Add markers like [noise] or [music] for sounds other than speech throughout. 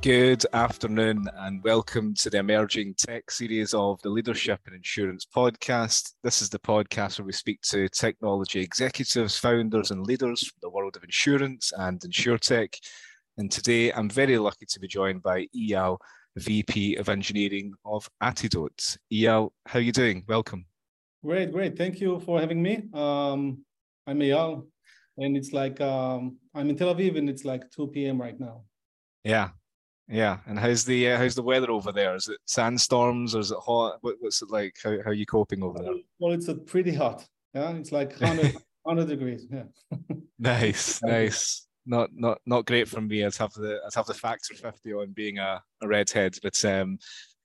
Good afternoon and welcome to the Emerging Tech series of the Leadership and Insurance podcast. This is the podcast where we speak to technology executives, founders, and leaders from the world of insurance and insurtech. And today I'm very lucky to be joined by Eyal, VP of Engineering of Atidot. Eyal, how are you doing? Welcome. Great, great. Thank you for having me. Um, I'm Eyal, and it's like um, I'm in Tel Aviv, and it's like 2 p.m. right now. Yeah, yeah, and how's the uh, how's the weather over there? Is it sandstorms or is it hot? What, what's it like? How, how are you coping over there? Well, it's pretty hot. Yeah, it's like 100, 100 [laughs] degrees. Yeah. [laughs] nice, nice. Not not not great for me. I'd have the I'd have the factor fifty on being a, a redhead, but um,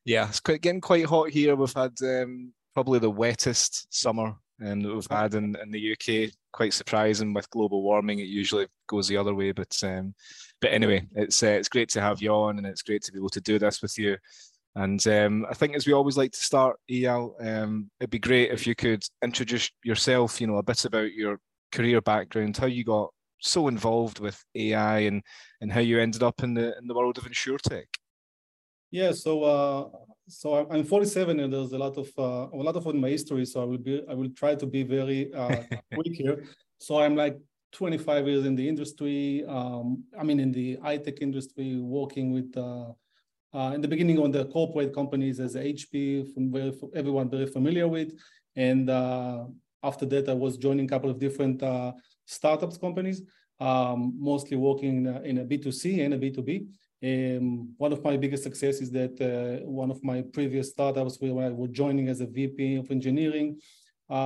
yeah, it's quite getting quite hot here. We've had um, probably the wettest summer um, that we've had in, in the UK. Quite surprising with global warming. It usually goes the other way, but um, but anyway, it's uh, it's great to have you on, and it's great to be able to do this with you. And um, I think, as we always like to start, Eyal, um, it'd be great if you could introduce yourself. You know, a bit about your career background, how you got so involved with AI, and and how you ended up in the in the world of insurtech. Yeah, so uh, so I'm 47, and there's a lot of uh, a lot of my history. So I will be I will try to be very uh, [laughs] quick here. So I'm like 25 years in the industry. Um, I mean, in the high tech industry, working with uh, uh, in the beginning on the corporate companies as HP, from very, everyone very familiar with, and uh, after that, I was joining a couple of different uh, startups companies, um, mostly working in a, in a B2C and a B2B. Um, one of my biggest successes is that uh, one of my previous startups where I was joining as a VP of engineering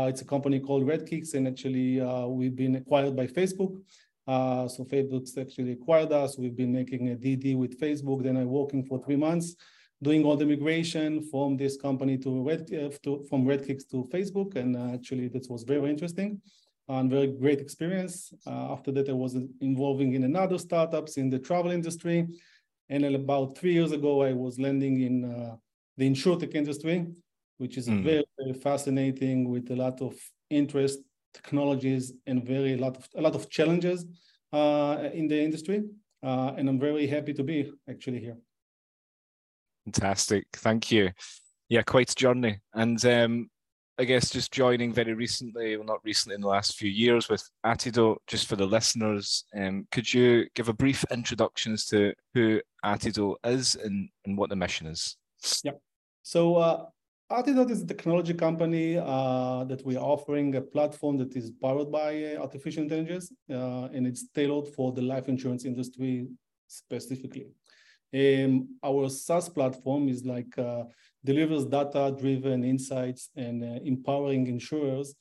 it's a company called Redkix, and actually uh, we've been acquired by Facebook. Uh, so Facebook's actually acquired us. We've been making a DD with Facebook. Then I'm working for three months, doing all the migration from this company to Red uh, to, from Redkix to Facebook, and uh, actually that was very interesting and very great experience. Uh, after that, I was involving in another startups in the travel industry, and about three years ago, I was landing in the insurtech industry which is mm. very, very fascinating with a lot of interest, technologies, and very a lot of a lot of challenges uh, in the industry. Uh, and I'm very happy to be actually here. Fantastic, thank you. Yeah, quite a journey, and um, I guess just joining very recently, well, not recently, in the last few years with Atidot, just for the listeners, um, could you give a brief introduction as to who Atidot is and, and what the mission is? Yeah. So uh, Atidot is a technology company uh, that we are offering a platform that is powered by uh, artificial intelligence, uh, and it's tailored for the life insurance industry specifically. Um, our SaaS platform is like uh, delivers data-driven insights and uh, empowering insurers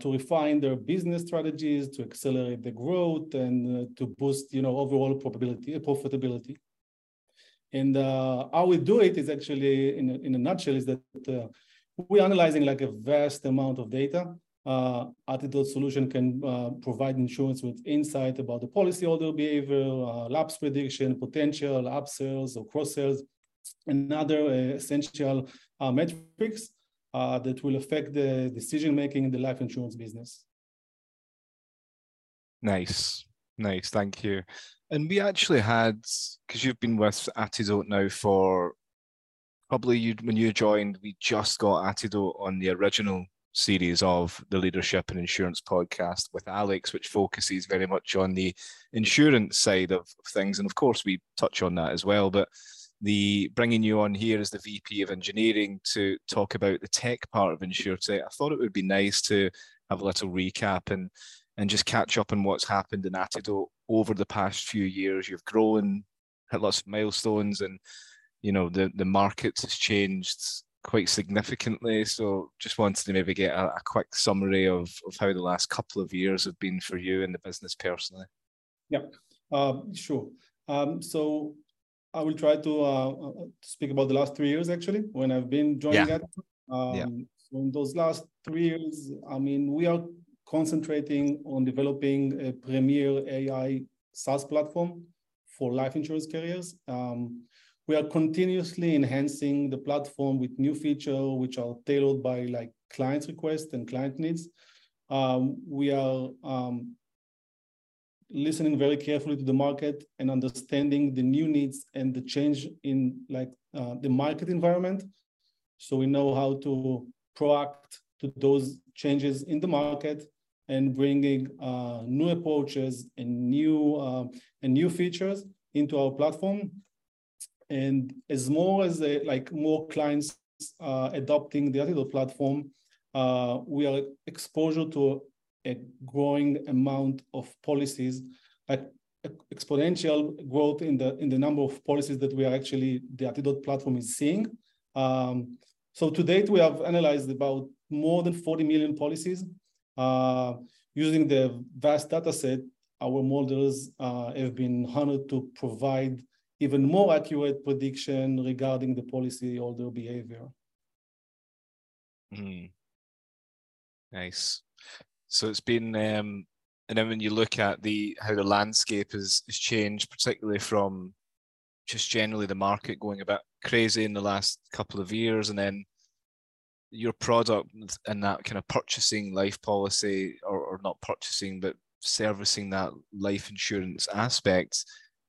to refine their business strategies, to accelerate the growth, and to boost, you know, overall probability, profitability. And uh, how we do it is actually, in a, in a nutshell, is that uh, we're analyzing like a vast amount of data. Uh, Atidot solution can uh, provide insurance with insight about the policyholder behavior, uh, lapse prediction, potential upsells or cross sells, and other uh, essential uh, metrics that will affect the decision making in the life insurance business. Nice, nice, thank you. And we actually had, because you've been with Atidot now for probably you, when you joined, we just got Atidot on the original series of the Leadership and Insurance podcast with Alex, which focuses very much on the insurance side of, things. And of course, we touch on that as well. But the bringing you on here as the VP of Engineering to talk about the tech part of InsurTech, I thought it would be nice to have a little recap and and just catch up on what's happened in Atidot over the past few years. You've grown, hit lots of milestones, and you know the the market has changed quite significantly. So just wanted to maybe get a, a quick summary of of how the last couple of years have been for you in the business personally. Yeah, uh, sure. Um, so I will try to uh, uh, speak about the last three years actually when I've been joining yeah. Um, yeah. So in those last three years, I mean, we are concentrating on developing a premier AI SaaS platform for life insurance carriers. Um, we are continuously enhancing the platform with new features which are tailored by like clients' requests and client needs. Um, we are um, listening very carefully to the market and understanding the new needs and the change in like uh, the market environment. So we know how to proact to those changes in the market and bringing uh, new approaches and new uh, and new features into our platform. And as more as a, like more clients uh, adopting the Atidot platform, uh, we are exposure to a growing amount of policies, like exponential growth in the in the number of policies that we are actually the Atidot platform is seeing. Um, so to date, we have analyzed about more than 40 million policies. Uh, using the vast data set, our models uh, have been honored to provide even more accurate prediction regarding the policyholder behavior. Mm. Nice. So it's been, um, and then when you look at the how the landscape has, has changed, particularly from just generally the market going a bit crazy in the last couple of years, and then your product and that kind of purchasing life policy, or, or not purchasing, but servicing that life insurance aspect,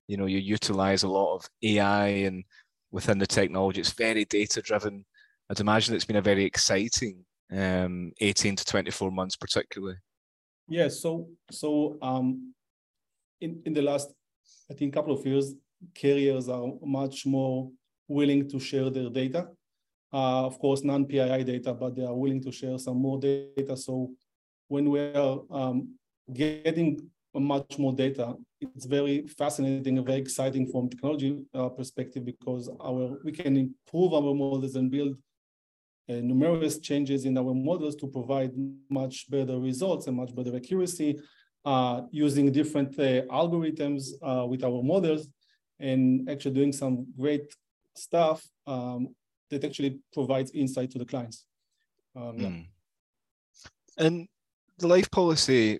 you know, you utilize a lot of AI and within the technology, it's very data driven. I'd imagine it's been a very exciting um, 18 to 24 months particularly? Yes, so so um, in, in the last, I think, couple of years, carriers are much more willing to share their data. Uh, of course, non-PII data, but they are willing to share some more data. So when we are um, getting much more data, it's very fascinating and very exciting from technology uh, perspective because our we can improve our models and build uh, numerous changes in our models to provide much better results and much better accuracy uh, using different uh, algorithms uh, with our models and actually doing some great stuff um, that actually provides insight to the clients. Um, yeah. mm. And the life policy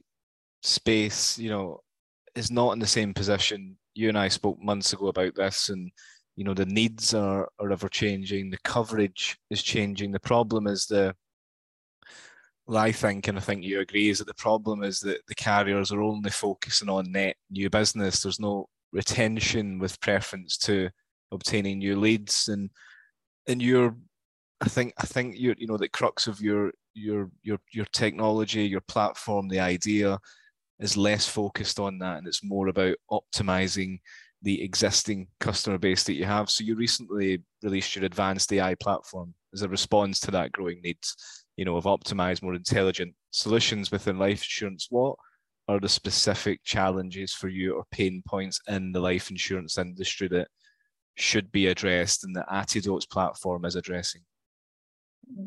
space, you know, is not in the same position. You and I spoke months ago about this, and you know the needs are, are ever changing the coverage is changing the problem is the well, I think, and I think you agree, is that the problem is that the carriers are only focusing on net new business. There's no retention with preference to obtaining new leads, and and your, I think, I think you you know the crux of your your your your technology, your platform, the idea is less focused on that, and it's more about optimizing the existing customer base that you have. So you recently released your advanced AI platform as a response to that growing need, you know, of optimized, more intelligent solutions within life insurance. What are the specific challenges for you or pain points in the life insurance industry that should be addressed and the Atidot's platform is addressing?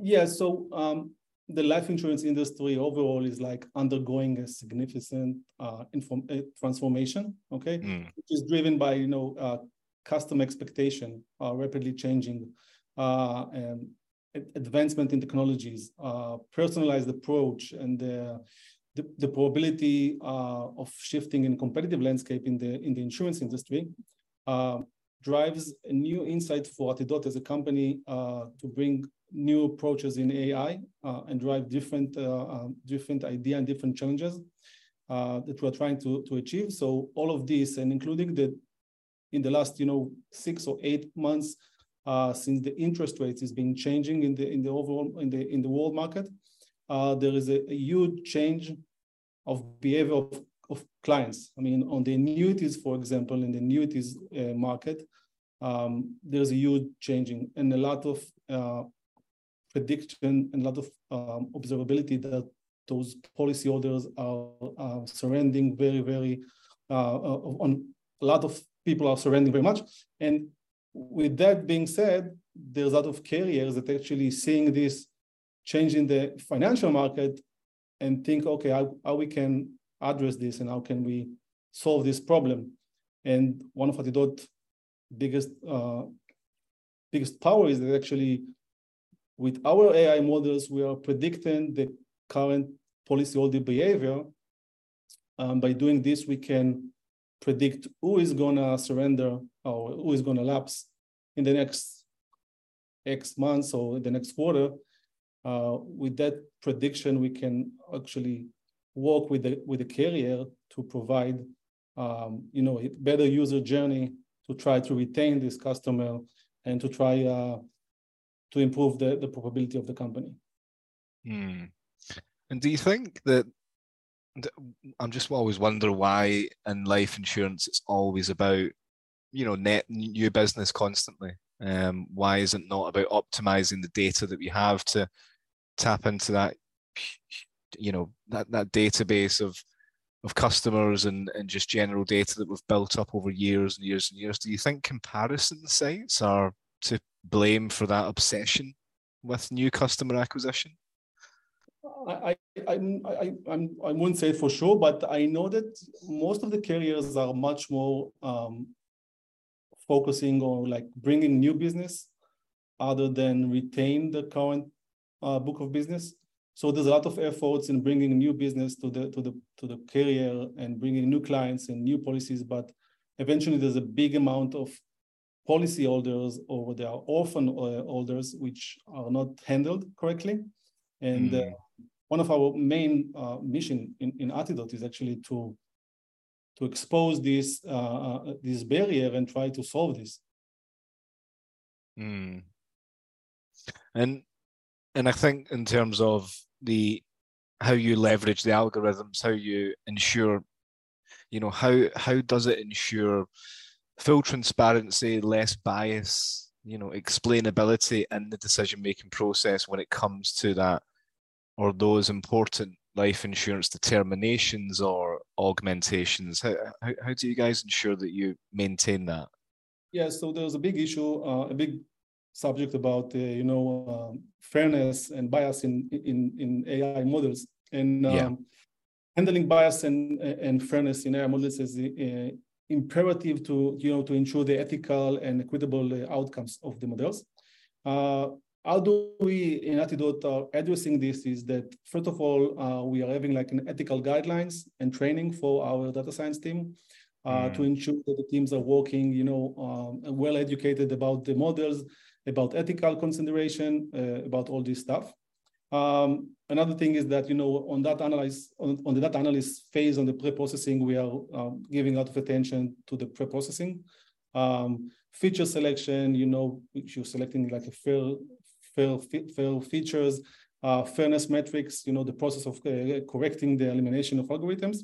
Yeah, so um, the life insurance industry overall is like undergoing a significant uh, inform- uh, transformation, okay, mm. which is driven by you know uh, customer expectation, uh, rapidly changing, uh, and advancement in technologies, uh, personalized approach, and the the, the probability of shifting in competitive landscape in the in the insurance industry drives a new insight for Atidot as a company to bring new approaches in AI uh, and drive different uh, um, different idea and different challenges uh, that we're trying to, to achieve. So all of this, and including the in the last you know six or eight months uh, since the interest rates is being changing in the in the overall in the in the world market, uh, there is a, a, huge change of behavior of clients. I mean, on the annuities, for example, in the annuities uh, market, um, there's a huge changing and a lot of prediction and a lot of um, observability that those policyholders are, are surrendering very, very, uh, uh, on a lot of people are surrendering very much. And with that being said, there's a lot of carriers that actually seeing this change in the financial market and think, okay, how, how we can address this and how can we solve this problem? And one of Atidot biggest uh, biggest power is that actually with our AI models, we are predicting the current policyholder behavior. Um, by doing this, we can predict who is gonna surrender or who is gonna lapse in the next X months or the next quarter. Uh, with that prediction, we can actually work with the with the carrier to provide um, you know, a better user journey to try to retain this customer and to try uh, to improve the, the probability of the company. Hmm. And do you think that I'm just always wonder why in life insurance it's always about you know net new business constantly. Um, why is it not about optimizing the data that we have to tap into that you know that that database of of customers and, and just general data that we've built up over years and years and years. Do you think comparison sites are to blame for that obsession with new customer acquisition? I, I, I, I, I wouldn't say for sure, but I know that most of the carriers are much more um, focusing on like bringing new business other than retain the current uh, book of business. So there's a lot of efforts in bringing new business to the to the to the carrier and bringing new clients and new policies, but eventually there's a big amount of policy holders or there are orphan uh, holders which are not handled correctly. And mm. uh, one of our main uh, mission in, in Atidot is actually to to expose this uh, uh, this barrier and try to solve this. Mm. And and I think in terms of the how you leverage the algorithms, how you ensure, you know, how how does it ensure full transparency, less bias, you know, explainability in the decision making process when it comes to that or those important life insurance determinations or augmentations? How, how, how do you guys ensure that you maintain that? Yeah, so there's a big issue, uh, a big subject about uh, you know um, fairness and bias in in in AI models and um, yeah. handling bias and and fairness in AI models is uh, imperative to you know to ensure the ethical and equitable uh, outcomes of the models. Uh, how do we in Atidot are addressing this is that first of all uh, we are having like an ethical guidelines and training for our data science team uh, mm. to ensure that the teams are working you know um, well educated about the models about ethical consideration uh, about all this stuff. Um, another thing is that you know on that analyze on, on the data analysis phase on the pre-processing we are um, giving a lot of attention to the pre-processing. Um, feature selection you know you're selecting like a fair fair, fair features, uh, fairness metrics, you know, the process of uh, correcting the elimination of algorithms.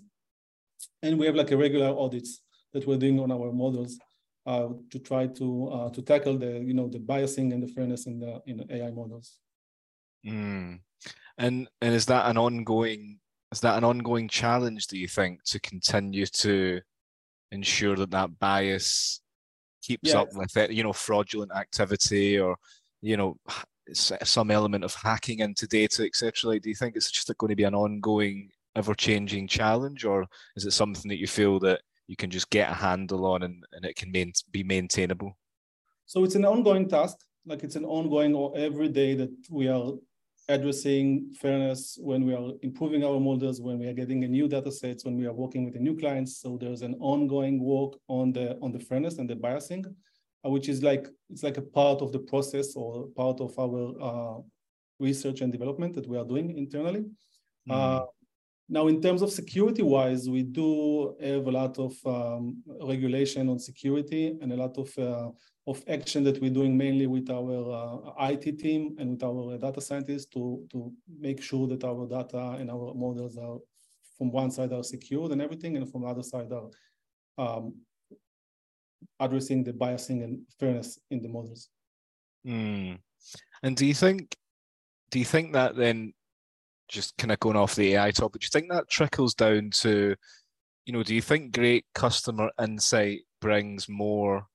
And we have like a regular audits that we're doing on our models uh, to try to uh, to tackle the you know the biasing and the fairness in the in the AI models. Mm. And and is that an ongoing is that an ongoing challenge? Do you think to continue to ensure that that bias keeps up with it? You know, fraudulent activity or you know some element of hacking into data, etc. Like, do you think it's just going to be an ongoing, ever-changing challenge, or is it something that you feel that you can just get a handle on and, and it can main, be maintainable? So it's an ongoing task. Like it's an ongoing or every day that we are addressing fairness when we are improving our models, when we are getting a new data sets, when we are working with the new clients. So there's an ongoing work on the on the fairness and the biasing. Uh, which is like it's like a part of the process or part of our uh, research and development that we are doing internally. Mm. Uh, now, in terms of security wise, we do have a lot of um, regulation on security and a lot of uh, of action that we're doing mainly with our uh, IT team and with our data scientists to to make sure that our data and our models are from one side are secured and everything, and from the other side are um, addressing the biasing and fairness in the models. Mm. And do you think, do you think that then, just kind of going off the AI topic, do you think that trickles down to, you know, do you think great customer insight brings more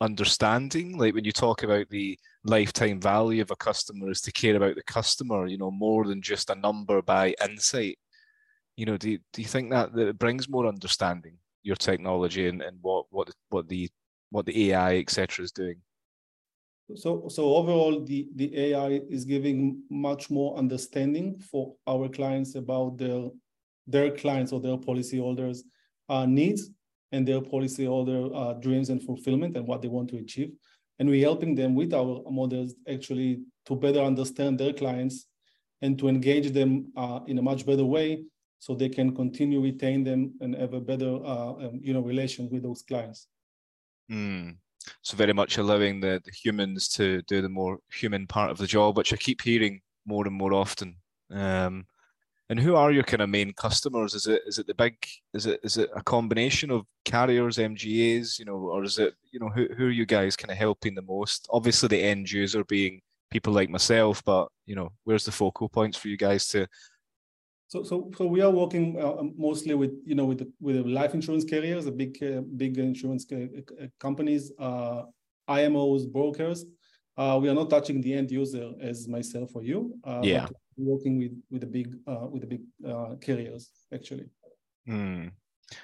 understanding? Like when you talk about the lifetime value of a customer is to care about the customer, you know, more than just a number by insight. You know, do you, do you think that, that it brings more understanding? your technology and, and what what what the what the AI etc is doing. So so overall, the the AI is giving much more understanding for our clients about their their clients or their policyholders' uh, needs and their policyholder uh, dreams and fulfillment and what they want to achieve. And we're helping them with our models actually to better understand their clients and to engage them uh, in a much better way so they can continue retain them and have a better uh, um, you know relation with those clients. Mm. So very much allowing the, the humans to do the more human part of the job, which I keep hearing more and more often. Um, and who are your kind of main customers? Is it is it the big? Is it is it a combination of carriers, MGAs, you know, or is it you know who who are you guys kind of helping the most? Obviously, the end user being people like myself, but you know, where's the focal points for you guys to? So so so we are working uh, mostly with you know with the, with the life insurance carriers, the big uh, big insurance companies, uh, IMOs, brokers. Uh, we are not touching the end user as myself or you. Uh, yeah working with with the big uh, with the big uh, carriers actually. Mm.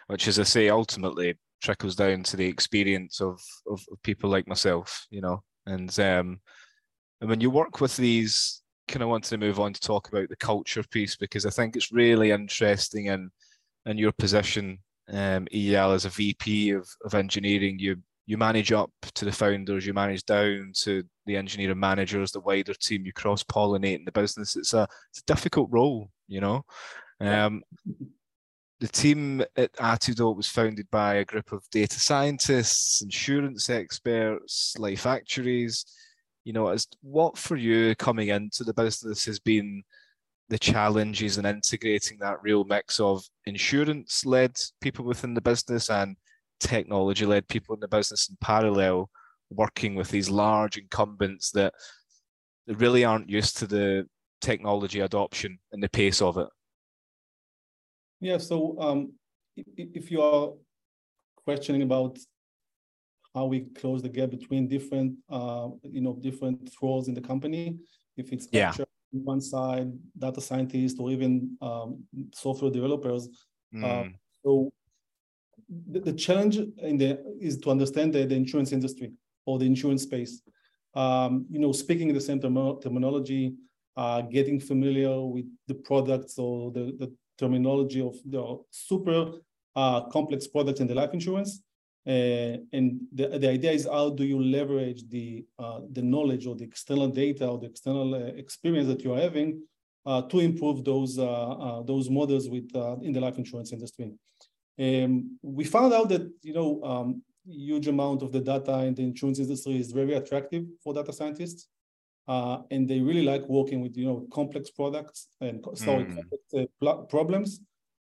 Which, as I say, ultimately trickles down to the experience of, of, of people like myself, you know. And um, and when you work with these, kind of want to move on to talk about the culture piece because I think it's really interesting and in, in your position, um, Eyal as a VP of, of engineering, you you manage up to the founders, you manage down to the engineering managers, the wider team, you cross pollinate in the business. It's a it's a difficult role, you know. Um, the team at Atidot was founded by a group of data scientists, insurance experts, life actuaries. You know, as what for you coming into the business has been the challenges in integrating that real mix of insurance led people within the business and technology led people in the business in parallel working with these large incumbents that really aren't used to the technology adoption and the pace of it? Yeah, so um, if you are questioning about how we close the gap between different, uh, you know, different roles in the company, if it's yeah. one side, data scientists, or even um, software developers. Mm. So the, the challenge in the is to understand the, the insurance industry or the insurance space. Um, you know, speaking the same term- terminology, uh, getting familiar with the products or the, the terminology of the super uh, complex products in the life insurance. Uh, and the, the idea is how do you leverage the, uh, the knowledge or the external data or the external uh, experience that you are having uh, to improve those, those models with, in the life insurance industry. Um, we found out that you know um, huge amount of the data in the insurance industry is very attractive for data scientists, uh, and they really like working with you know complex products and solving mm. complex uh, problems.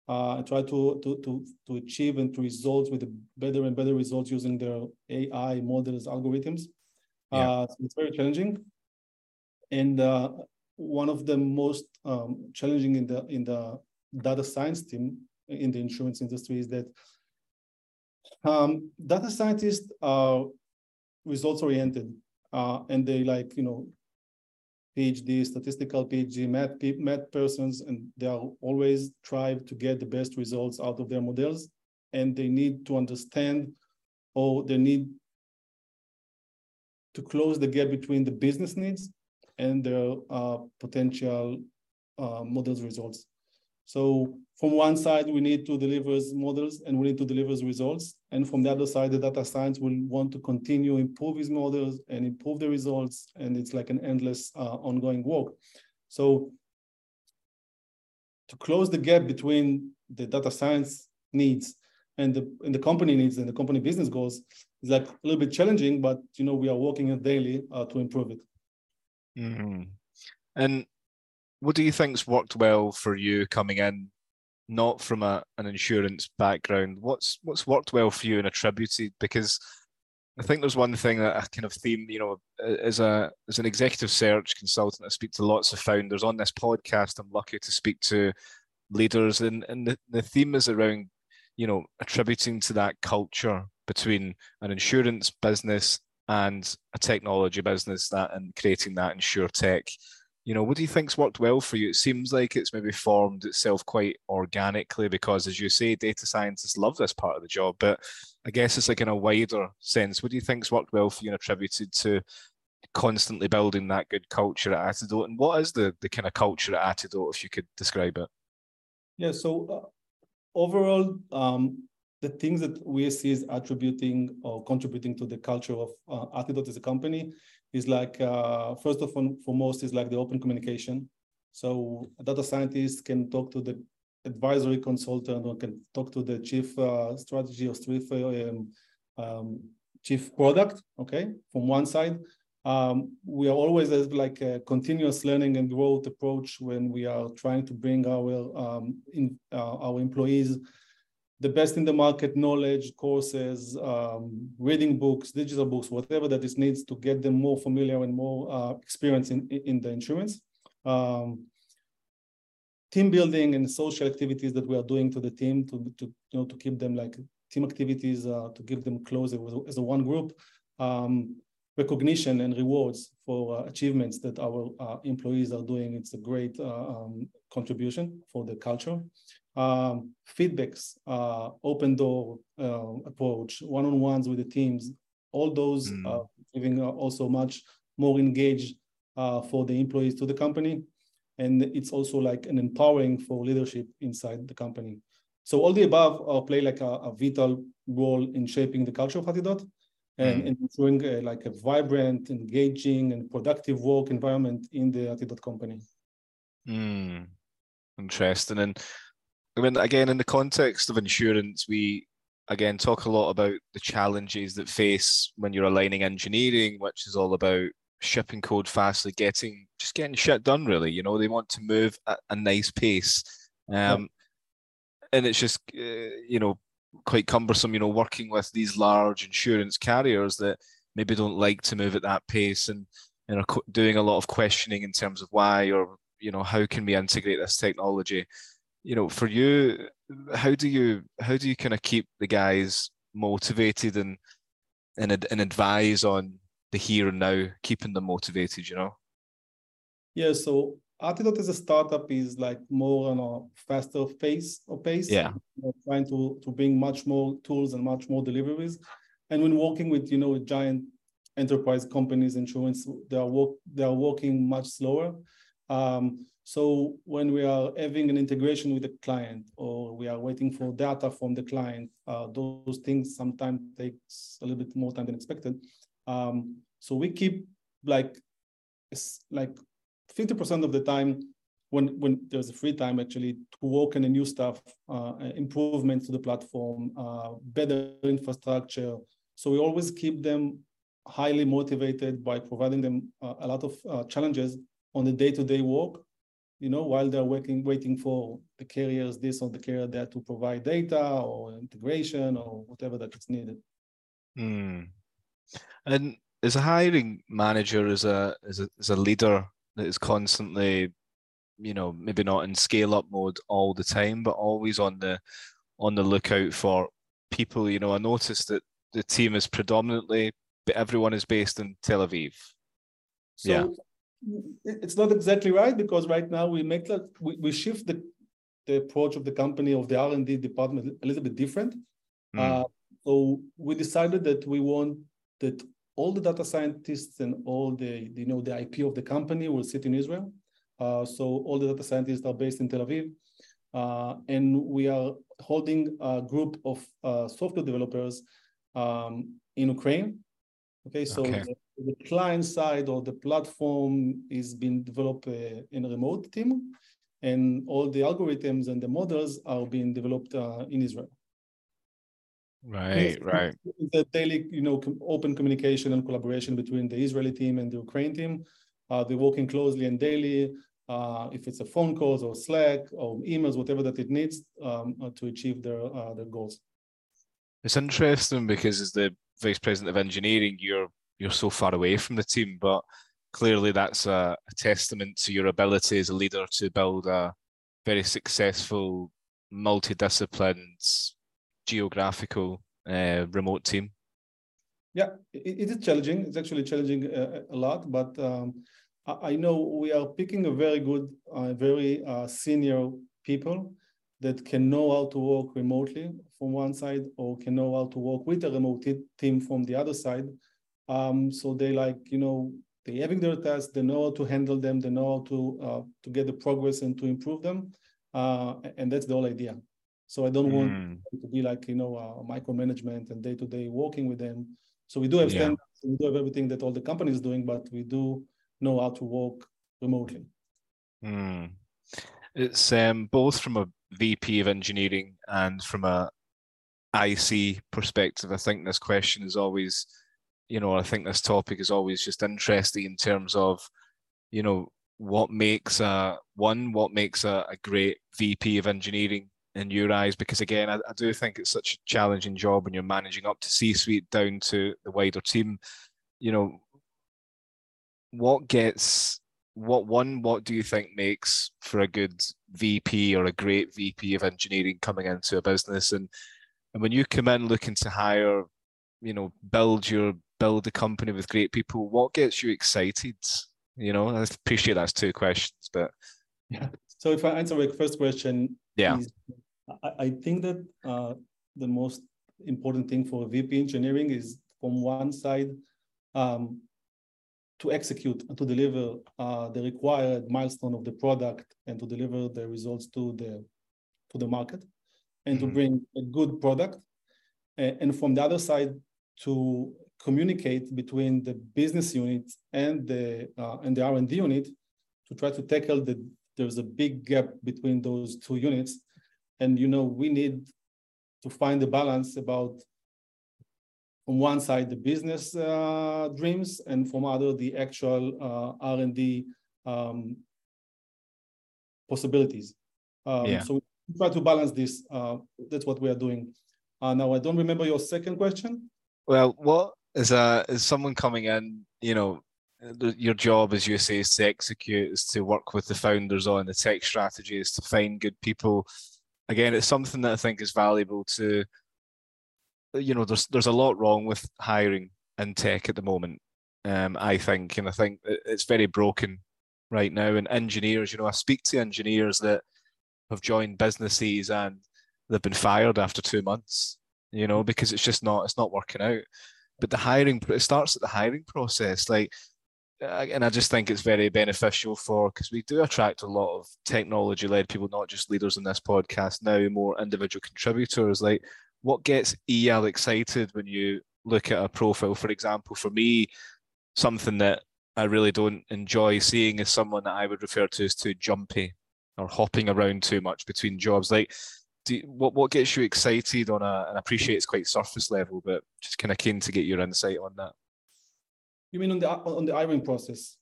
Uh, and try to, to to to achieve and to result with better and better results using their AI models algorithms. Yeah. Uh, so it's very challenging, and uh, one of the most um, challenging in the in the data science team in the insurance industry is that um, data scientists are results oriented uh, and they like you know PhD, statistical PhD, math, math persons, and they are always try to get the best results out of their models, and they need to understand, or they need to close the gap between the business needs and their uh, potential uh, models results. So from one side, we need to deliver models and we need to deliver results. And from the other side, the data science will want to continue improve his models and improve the results. And it's like an endless uh, ongoing work. So to close the gap between the data science needs and the, and the company needs and the company business goals is like a little bit challenging, but you know we are working daily uh, to improve it. Mm-hmm. And what do you think's worked well for you coming in not from a, an insurance background, what's what's worked well for you and attributed? Because I think there's one thing that a kind of theme, you know, as a as an executive search consultant, I speak to lots of founders on this podcast. I'm lucky to speak to leaders, and and the, the theme is around, you know, attributing to that culture between an insurance business and a technology business that and creating that insure tech you know, what do you think's worked well for you? It seems like it's maybe formed itself quite organically because, as you say, data scientists love this part of the job. But I guess it's like in a wider sense. What do you think's worked well for you and attributed to constantly building that good culture at Atidot? And what is the the kind of culture at Atidot, if you could describe it? Yeah. So uh, overall, um, the things that we see is attributing or contributing to the culture of uh, as a company is like uh, first of all, foremost is like the open communication. So a data scientist can talk to the advisory consultant or can talk to the chief uh, strategy or chief, um, um, chief product, okay, from one side. Um, we are always as like a continuous learning and growth approach when we are trying to bring our um, in, uh, our employees the best in the market knowledge, courses, um, reading books, digital books, whatever that is needs to get them more familiar and more uh, experience in, in the insurance. Um, team building and social activities that we are doing to the team to, to you know to keep them like team activities uh, to give them closer as a one group. Um, recognition and rewards for uh, achievements that our uh, employees are doing. It's a great uh, um, contribution for the culture um, feedbacks uh, open door uh, approach one-on-ones with the teams all those mm. giving also much more engaged for the employees to the company and it's also like an empowering for leadership inside the company. So all the above uh, play like a, a, vital role in shaping the culture of Atidot and mm. ensuring a, like a vibrant, engaging, and productive work environment in the Atidot company. Mm. Interesting. And I mean, again, in the context of insurance, we again talk a lot about the challenges that face when you're aligning engineering, which is all about shipping code fastly, getting just getting shit done. Really, you know, they want to move at a nice pace, um, and it's just uh, you know quite cumbersome. You know, working with these large insurance carriers that maybe don't like to move at that pace and and are doing a lot of questioning in terms of why or you know how can we integrate this technology. You know, for you, how do you how do you kind of keep the guys motivated and and and advise on the here and now, keeping them motivated, you know? Yeah, so Atidot as a startup is like more on a faster pace or pace. Yeah. We're trying to, to bring much more tools and much more deliveries. And when working with, you know, giant enterprise companies, insurance, they are work they are working much slower. Um, so when we are having an integration with the client or we are waiting for data from the client, uh, those things sometimes takes a little bit more time than expected. Um, so we keep like like 50% of the time when when there's a free time actually to work on a new stuff, uh, improvements to the platform, uh, better infrastructure. So we always keep them highly motivated by providing them uh, a lot of uh, challenges on the day-to-day work. You know, while they're working, waiting for the carriers, this or the carrier that to provide data or integration or whatever that is needed. Mm. And as a hiring manager, as a as a as a leader that is constantly, you know, maybe not in scale up mode all the time, but always on the on the lookout for people. You know, I noticed that the team is predominantly, but everyone is based in Tel Aviv. So yeah. It's not exactly right because right now we make that we, we shift the the approach of the company of the R and D department a little bit different. Mm. Uh, so we decided that we want that all the data scientists and all the you know the IP of the company will sit in Israel. Uh, so all the data scientists are based in Tel Aviv, uh, and we are holding a group of uh, software developers um, in Ukraine. Okay, so okay. The, client side or the platform is being developed uh, in a remote team, and all the algorithms and the models are being developed uh, in Israel. Right, right. The daily, you know, open communication and collaboration between the Israeli team and the Ukraine team. Uh, they're working closely and daily. Uh, if it's a phone calls or Slack or emails, whatever that it needs um, uh, to achieve their uh, their goals. It's interesting because as the vice president of engineering, you're you're so far away from the team, but clearly that's a, a testament to your ability as a leader to build a very successful, multidisciplined geographical uh, remote team? Yeah, it, it is challenging. It's actually challenging uh, a lot, but um, I, I, know we are picking a very good, uh, very uh, senior people that can know how to work remotely from one side or can know how to work with a remote team from the other side. Um, so they like, you know, they having their tasks, they know how to handle them, they know how to uh, to get the progress and to improve them. Uh, and that's the whole idea. So I don't want mm. to be like, you know, uh, micromanagement and day-to-day working with them. So we do have yeah. standards, we do have everything that all the companies doing, but we do know how to work remotely. Mm. It's um, both from a VP of engineering and from a IC perspective. I think this question is always, you know, I think this topic is always just interesting in terms of, you know, what makes a one, what makes a, a great VP of engineering in your eyes? Because again, I, I do think it's such a challenging job when you're managing up to C-suite down to the wider team. You know, what gets what one what do you think makes for a good VP or a great VP of engineering coming into a business and and when you come in looking to hire you know build your build a company with great people. What gets you excited? You know I appreciate that's two questions but yeah. So if I answer the first question yeah. is, I, I think that uh, the most important thing for VP engineering is from one side um, to execute and to deliver uh, the required milestone of the product and to deliver the results to the to the market and mm-hmm. to bring a good product. And from the other side to communicate between the business unit and the uh, and the R&D unit to try to tackle the there's a big gap between those two units and you know we need to find the balance about from one side the business uh, dreams and from other the actual uh, R&D um, possibilities. Um, yeah. So we try to balance this. Uh, that's what we are doing. Uh, now I don't remember your second question. Well, what is a is someone coming in? You know, your job, as you say, is to execute, is to work with the founders on the tech strategy, is to find good people. Again, it's something that I think is valuable to you know, there's there's a lot wrong with hiring in tech at the moment. Um, I think, and I think it's very broken right now. And engineers, you know, I speak to engineers that have joined businesses and they've been fired after two months. You know, because it's just not it's not working out. But the hiring it starts at the hiring process, like. Uh, and I just think it's very beneficial for because we do attract a lot of technology-led people, not just leaders in this podcast now, more individual contributors. Like what gets Eyal excited when you look at a profile? For example, for me, something that I really don't enjoy seeing is someone that I would refer to as too jumpy or hopping around too much between jobs. Like, you, what what gets you excited on a? And I appreciate it's quite surface level, but just kind of keen to get your insight on that. You mean on the on the hiring process?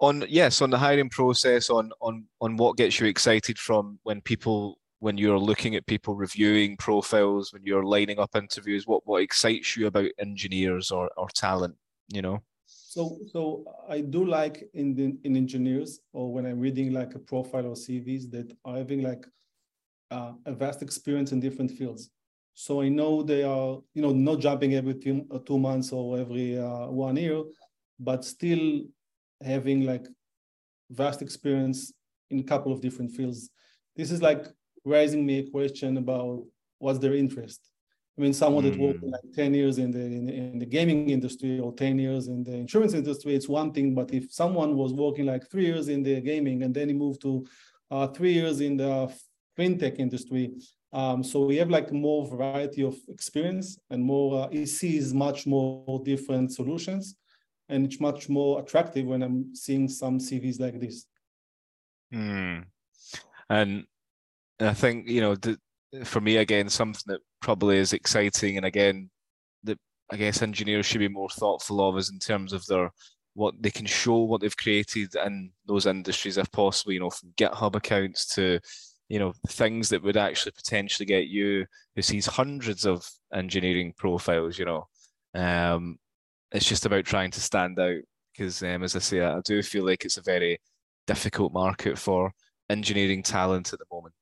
On yes, on the hiring process, on on on what gets you excited from when people when you're looking at people reviewing profiles, when you're lining up interviews? What what excites you about engineers or, or talent? You know. So so I do like in the, in engineers or when I'm reading like a profile or CVs that are having like uh, a vast experience in different fields. So I know they are you know not jumping every two, uh, two months or every uh, one year, but still having like vast experience in a couple of different fields. This is like raising me a question about what's their interest. I mean, someone mm. that worked hmm. like 10 years in the, in, in, the gaming industry or 10 years in the insurance industry, it's one thing. But if someone was working like three years in the gaming and then he moved to uh, three years in the fintech industry, um, so we have like more variety of experience and more, uh, he sees much more different solutions and it's much more attractive when I'm seeing some CVs like this. Mm. And and I think you know, the, for me again, something that probably is exciting, and again, that I guess engineers should be more thoughtful of is in terms of their what they can show, what they've created in those industries, if possible. You know, from GitHub accounts to you know things that would actually potentially get you who sees hundreds of engineering profiles. You know, um, it's just about trying to stand out because, um, as I say, I do feel like it's a very difficult market for engineering talent at the moment.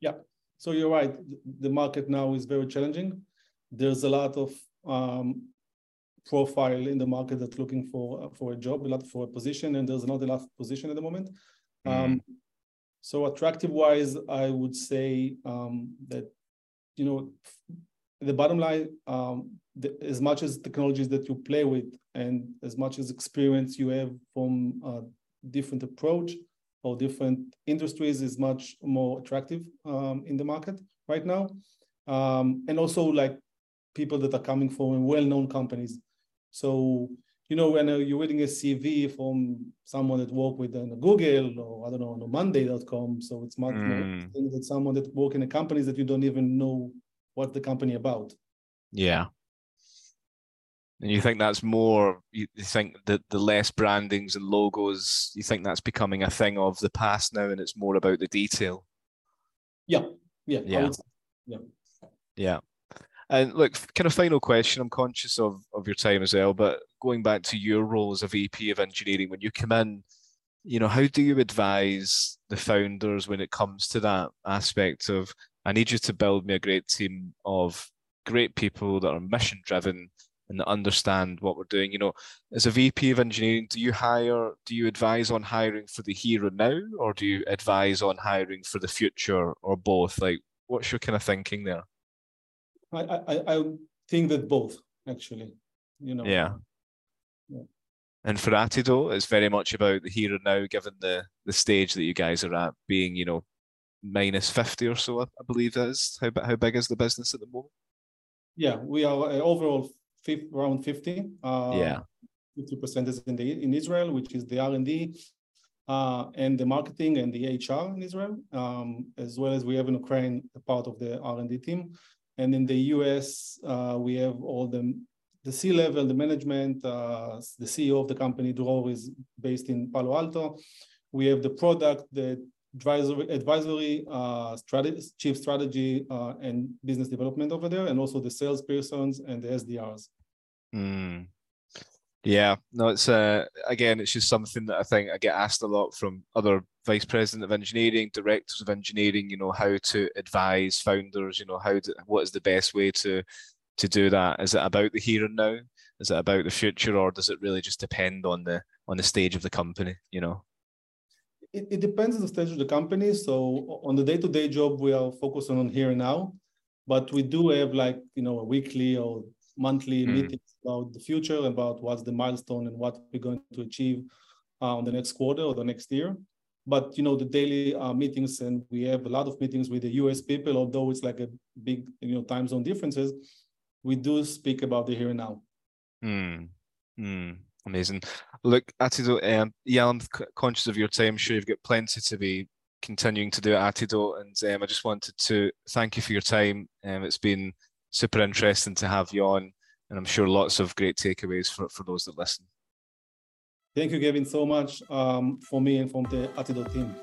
Yeah, so you're right. The market now is very challenging. There's a lot of um, profile in the market that's looking for for a job, a lot for a position, and there's not a lot of position at the moment. Mm. So attractive wise, I would say um, that you know the bottom line, um, the, as much as technologies that you play with, and as much as experience you have from a different approach, or different industries is much more attractive um, in the market right now. Um, and also like people that are coming from well-known companies. So you know, when uh, you're reading a CV from someone that worked with uh, Google or I don't know, on Monday.com, so it's much mm. more than someone that work in a company that you don't even know what the company about. Yeah. And you think that's more, you think that the less brandings and logos, you think that's becoming a thing of the past now and it's more about the detail? Yeah. Yeah. Yeah. Yeah. Yeah. And look, kind of final question. I'm conscious of, of your time as well, but going back to your role as a VP of engineering, when you come in, you know, how do you advise the founders when it comes to that aspect of I need you to build me a great team of great people that are mission driven and that understand what we're doing. You know, as a VP of engineering, do you hire, do you advise on hiring for the here and now, or do you advise on hiring for the future, or both? Like, what's your kind of thinking there? I I, I think that both actually. You know. Yeah. yeah. And for Atidot, it's very much about the here and now, given the the stage that you guys are at, being you know minus fifty or so, I believe that is. How how big is the business at the moment? Yeah, we are uh, overall around 50. Uh, yeah. 50% is in, the, in Israel, which is the R&D uh, and the marketing and the HR in Israel, um, as well as we have in Ukraine a part of the R&D team. And in the US, uh, we have all the the C level, the management, uh, the CEO of the company, Dror, is based in Palo Alto. We have the product, the advisory, advisory uh, strategy, chief strategy uh, and business development over there, and also the salespersons and the SDRs. Mm. Yeah, no, it's uh, again, it's just something that I think I get asked a lot from other vice president of engineering, directors of engineering. You know, how to advise founders. You know, how to, what is the best way to to do that? Is it about the here and now? Is it about the future, or does it really just depend on the on the stage of the company? You know. It, it depends on the stage of the company. So on the day-to-day job, we are focusing on here and now, but we do have like you know a weekly or monthly mm. meetings about the future, about what's the milestone and what we're going to achieve uh, on the next quarter or the next year. But you know the daily uh, meetings, and we have a lot of meetings with the US people. Although it's like a big you know time zone differences, we do speak about the here and now. Mm. Mm. Amazing. Look, Atidot, um, yeah, I'm conscious of your time. I'm sure you've got plenty to be continuing to do at Atidot, and um, I just wanted to thank you for your time. Um, it's been super interesting to have you on, and I'm sure lots of great takeaways for, for those that listen. Thank you, Gavin, so much um, for me and from the Atidot team.